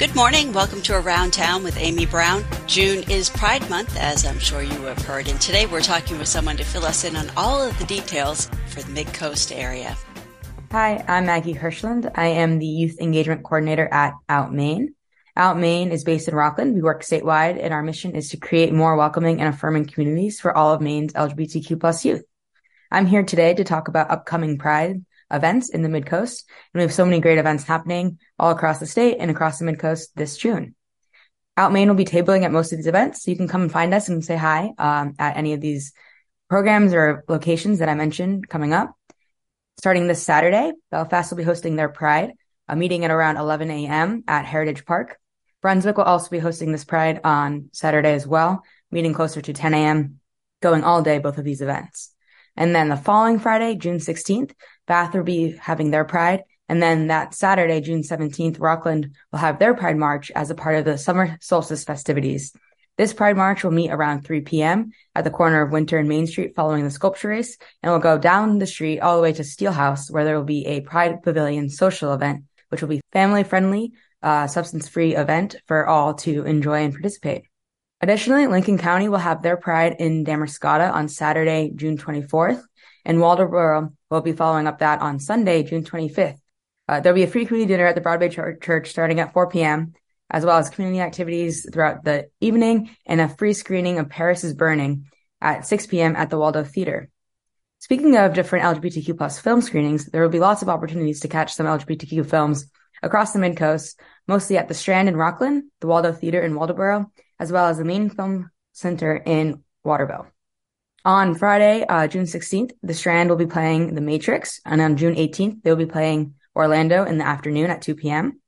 Good morning. Welcome to Around Town with Amy Browne. June is Pride Month, as I'm sure you have heard, and today we're talking with someone to fill us in on all of the details for the Mid Coast area. Hi, I'm Maggie Hirshland. I am the Youth Engagement Coordinator at Out Maine. Out Maine is based in Rockland. We work statewide, and our mission is to create more welcoming and affirming communities for all of Maine's LGBTQ plus youth. I'm here today to talk about upcoming Pride events in the Mid Coast. And we have so many great events happening all across the state and across the Mid Coast this June. Out Maine will be tabling at most of these events. So you can come and find us and say hi um, at any of these programs or locations that I mentioned coming up. Starting this Saturday, Belfast will be hosting their Pride, a meeting at around 11 a.m. at Heritage Park. Brunswick will also be hosting this Pride on Saturday as well, meeting closer to 10 a.m., going all day, both of these events. And then the following Friday, June 16th, Bath will be having their Pride. And then that Saturday, June 17th, Rockland will have their Pride March as a part of the summer solstice festivities. This Pride March will meet around 3 p.m. at the corner of Winter and Main Street following the sculpture race and will go down the street all the way to Steelhouse where there will be a Pride Pavilion social event, which will be family friendly, uh, substance free event for all to enjoy and participate. Additionally, Lincoln County will have their Pride in Damariscotta on Saturday, June 24th, and Waldoboro will be following up that on Sunday, June 25th. Uh, there'll be a free community dinner at the Broad Bay Church starting at 4 p.m., as well as community activities throughout the evening and a free screening of Paris is Burning at 6 p.m. at the Waldo Theater. Speaking of different LGBTQ plus film screenings, there will be lots of opportunities to catch some LGBTQ films across the Mid Coast, mostly at the Strand in Rockland, the Waldo Theater in Waldoboro, as well as the Maine Film Center in Waterville. On Friday, uh, June 16th, the Strand will be playing The Matrix, and on June 18th, they'll be playing Orlando in the afternoon at 2 p.m.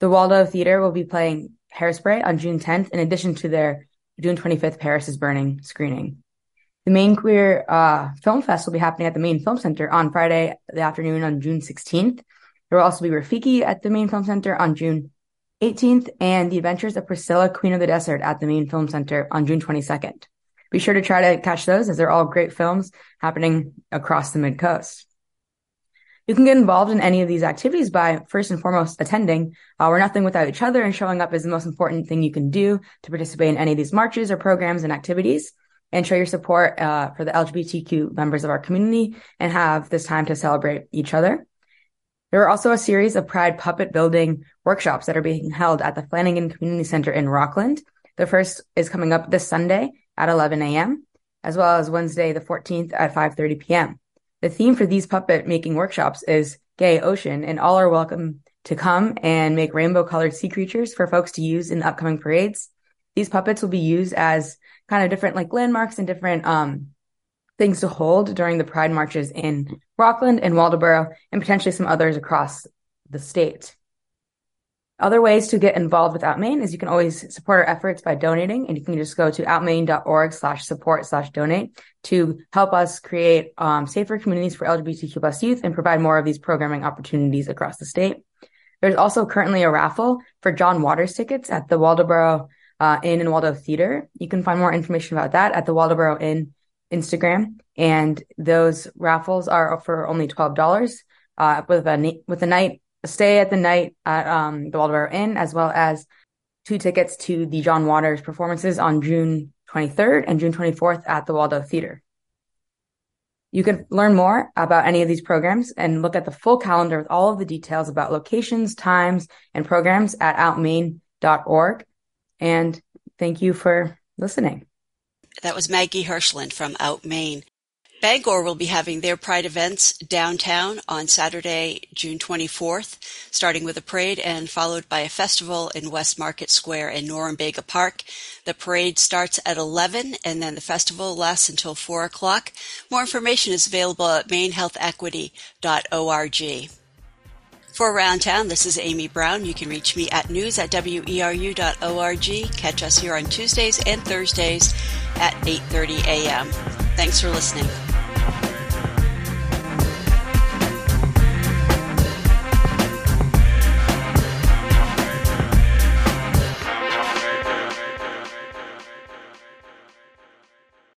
The Waldo Theater will be playing Hairspray on June 10th, in addition to their June 25th Paris is Burning screening. The Maine Queer uh, Film Fest will be happening at the Maine Film Center on Friday the afternoon on June 16th. There will also be Rafiki at the Maine Film Center on June 18th and The Adventures of Priscilla, Queen of the Desert at the Maine Film Center on June 22nd. Be sure to try to catch those as they're all great films happening across the mid coast. You can get involved in any of these activities by first and foremost attending. Uh, we're nothing without each other and showing up is the most important thing you can do to participate in any of these marches or programs and activities and show your support uh, for the LGBTQ members of our community and have this time to celebrate each other. There are also a series of Pride puppet building workshops that are being held at the Flanagan Community Center in Rockland. The first is coming up this Sunday at 11 a.m., as well as Wednesday the 14th at 5.30 p.m. The theme for these puppet making workshops is Gay Ocean, and all are welcome to come and make rainbow colored sea creatures for folks to use in upcoming parades. These puppets will be used as kind of different like landmarks and different um, things to hold during the pride marches in Rockland and Waldoboro and potentially some others across the state. Other ways to get involved with Out Maine is you can always support our efforts by donating and you can just go to outmaine.org slash support slash donate to help us create um, safer communities for LGBTQ plus youth and provide more of these programming opportunities across the state. There's also currently a raffle for John Waters tickets at the Waldoboro uh, Inn and Waldo Theater. You can find more information about that at the Waldoboro Inn Instagram, and those raffles are for only twelve dollars. Uh, with a with a night stay at the night at um, the Waldoboro Inn, as well as two tickets to the John Waters performances on June 23rd and June 24th at the Waldo Theater. You can learn more about any of these programs and look at the full calendar with all of the details about locations, times, and programs at outmaine.org. And thank you for listening. That was Maggie Hirshland from Out Maine. Bangor will be having their Pride events downtown on Saturday, June 24th, starting with a parade and followed by a festival in West Market Square in Norumbega Park. The parade starts at 11 and then the festival lasts until 4 o'clock. More information is available at mainehealthequity.org. For Around Town, this is Amy Browne. You can reach me at news at weru.org. Catch us here on Tuesdays and Thursdays at 8.30 a.m. Thanks for listening.